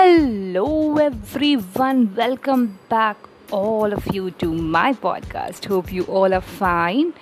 Hello, everyone. Welcome back, all of you, to my podcast. Hope you all are fine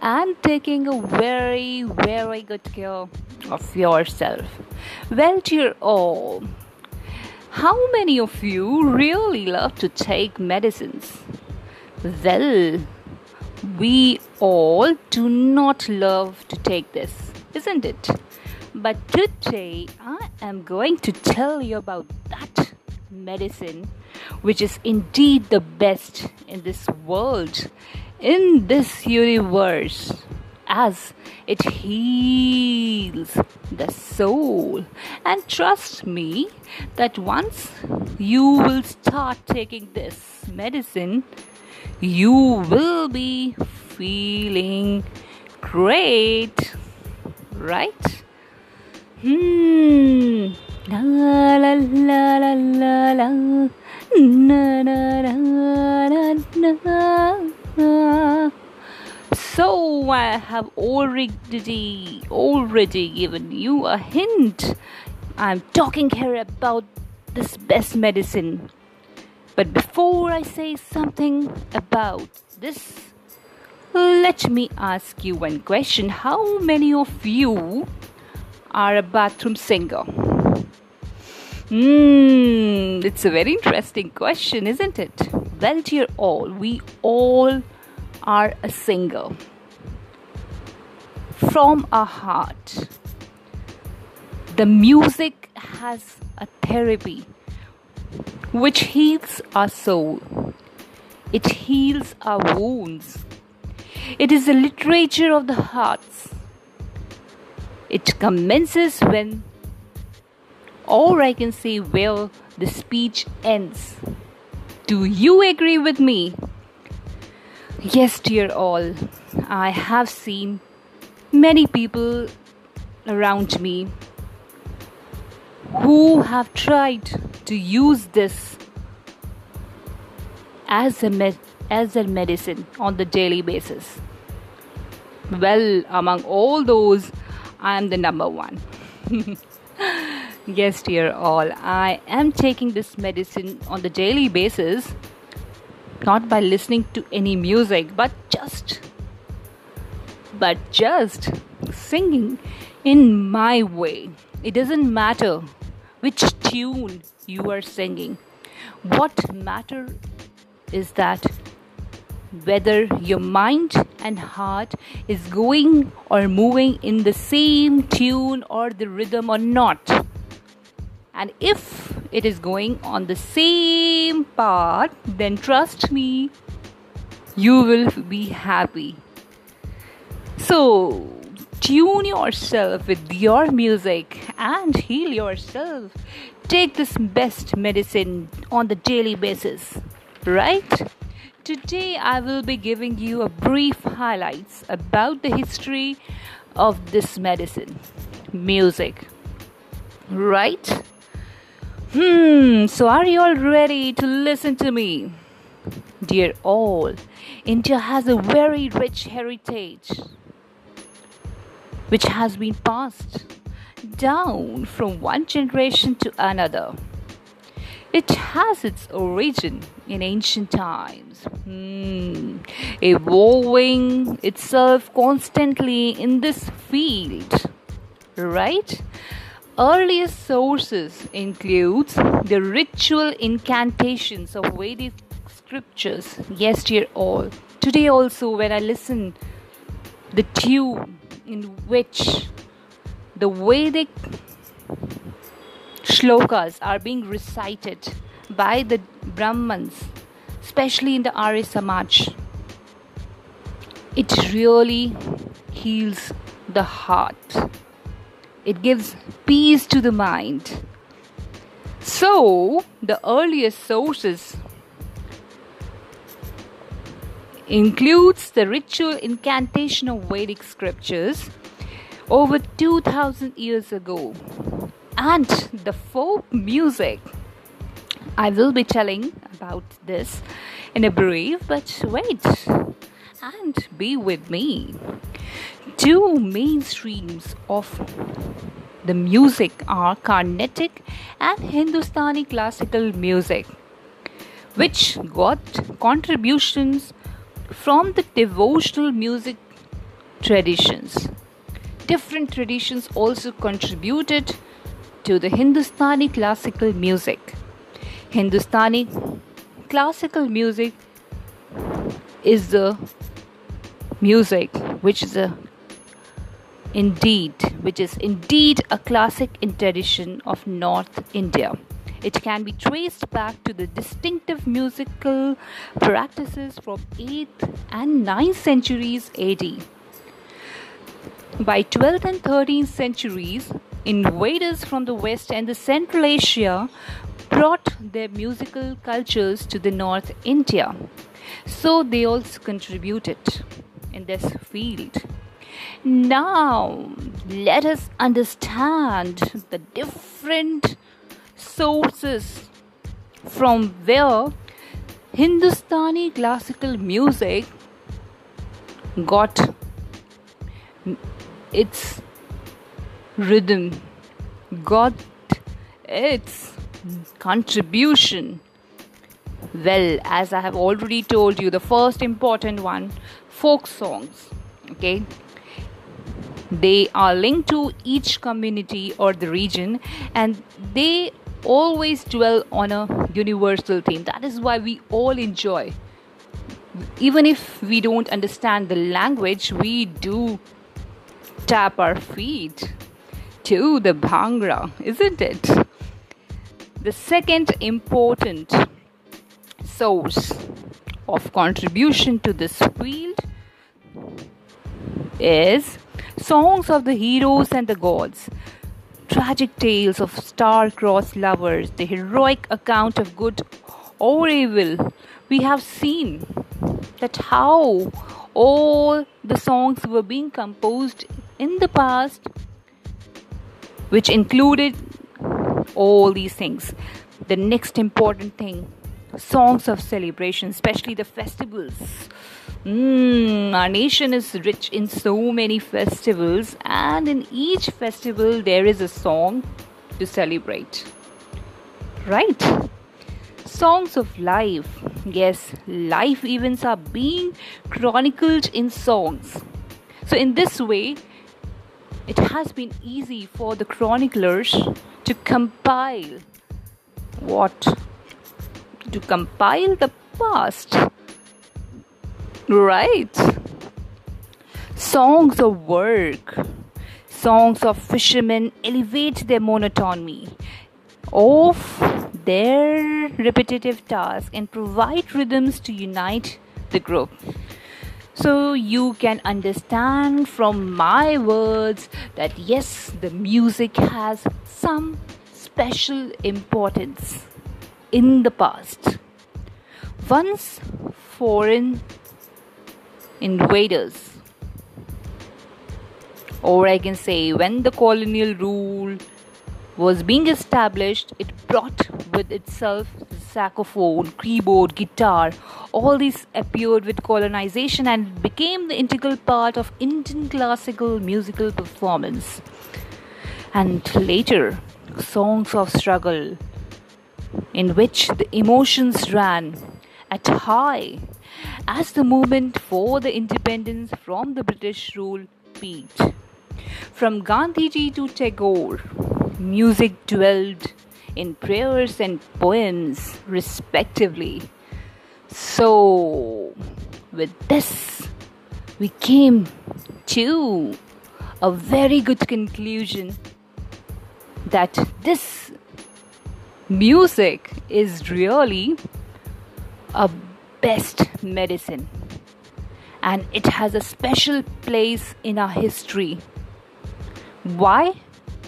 and taking a very, very good care of yourself. Well, dear all, how many of you really love to take medicines? Well, we all do not love to take this, isn't it? But today I am going to tell you about that medicine which is indeed the best in this world, in this universe, as it heals the soul. And trust me that once you will start taking this medicine, you will be feeling great, right? Hmm. La la la la la la. Na na na na na. So I have already already given you a hint. I'm talking here about this best medicine. But before I say something about this, let me ask you one question. How many of you are a bathroom singer? Hmm, it's a very interesting question, isn't it? Well, dear all, we all are a singer from our heart. The music has a therapy which heals our soul, it heals our wounds. It is the literature of the hearts it commences when, or I can say, where the speech ends. Do you agree with me? Yes, dear all, I have seen many people around me who have tried to use this as a med- as a medicine on the daily basis. Well, among all those I am the number one. yes, dear all, I am taking this medicine on the daily basis, not by listening to any music, but just, but just singing in my way. It doesn't matter which tune you are singing. What matter is that whether your mind and heart is going or moving in the same tune or the rhythm or not. And if it is going on the same path, then trust me, you will be happy. So, tune yourself with your music and heal yourself. Take this best medicine on the daily basis, right? Today I will be giving you a brief highlights about the history of this medicine, music. Right? Hmm, so are you all ready to listen to me? Dear all, India has a very rich heritage which has been passed down from one generation to another. It has its origin in ancient times, hmm, evolving itself constantly in this field, right? Earliest sources includes the ritual incantations of Vedic scriptures. Yes, dear all. Today also, when I listen the tune in which the Vedic shlokas are being recited by the Brahmans, especially in the Arya Samaj. It really heals the heart. It gives peace to the mind. So, the earliest sources includes the ritual incantation of Vedic scriptures over 2000 years ago and the folk music. I will be telling about this in a brief, but wait and be with me. Two mainstreams of the music are Carnatic and Hindustani classical music, which got contributions from the devotional music traditions. Different traditions also contributed to the Hindustani classical music. Hindustani classical music is the music which is a indeed which is indeed a classic in tradition of north india it can be traced back to the distinctive musical practices from 8th and 9th centuries AD. By 12th and 13th centuries, invaders from the West and the Central Asia brought their musical cultures to the North India. So they also contributed in this field. Now, let us understand the different sources from where Hindustani classical music got its rhythm, got its contribution. Well, as I have already told you, the first important one folk songs. Okay, they are linked to each community or the region and they always dwell on a universal theme. That is why we all enjoy. Even if we don't understand the language, we do tap our feet to the bhangra, isn't it? The second important source of contribution to this field is songs of the heroes and the gods tragic tales of star-crossed lovers, the heroic account of good or evil. We have seen that how all the songs were being composed in the past, which included all these things. The next important thing songs of celebration, especially the festivals. Mm, our nation is rich in so many festivals, and in each festival, there is a song to celebrate. Right? Songs of life. Yes, life events are being chronicled in songs. So, in this way, it has been easy for the chroniclers to compile what to compile the past. Right? Songs of work, songs of fishermen elevate their monotony of their repetitive task and provide rhythms to unite the group. So you can understand from my words that yes, the music has some special importance in the past. Once foreign invaders, or I can say when the colonial rule was being established, it brought with itself saxophone, keyboard, guitar. All these appeared with colonization and became the integral part of Indian classical musical performance. And later, songs of struggle, in which the emotions ran at high as the movement for the independence from the British rule peaked. From Gandhiji to Tagore, music dwelled in prayers and poems, respectively. So, with this, we came to a very good conclusion that this music is really a best medicine and it has a special place in our history. Why?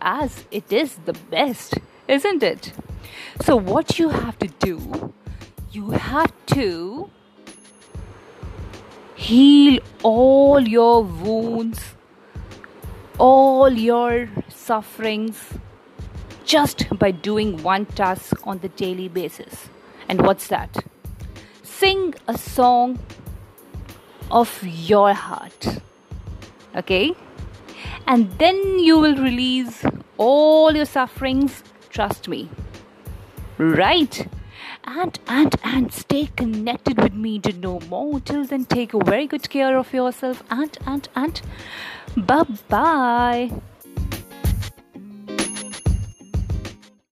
As it is the best, isn't it? So, what you have to do, you have to heal all your wounds, all your sufferings just by doing one task on the daily basis. And what's that? Sing a song of your heart. Okay? And then you will release all your sufferings. Trust me. Right? And and and stay connected with me to know more. Till then, take very good care of yourself and and and bye bye.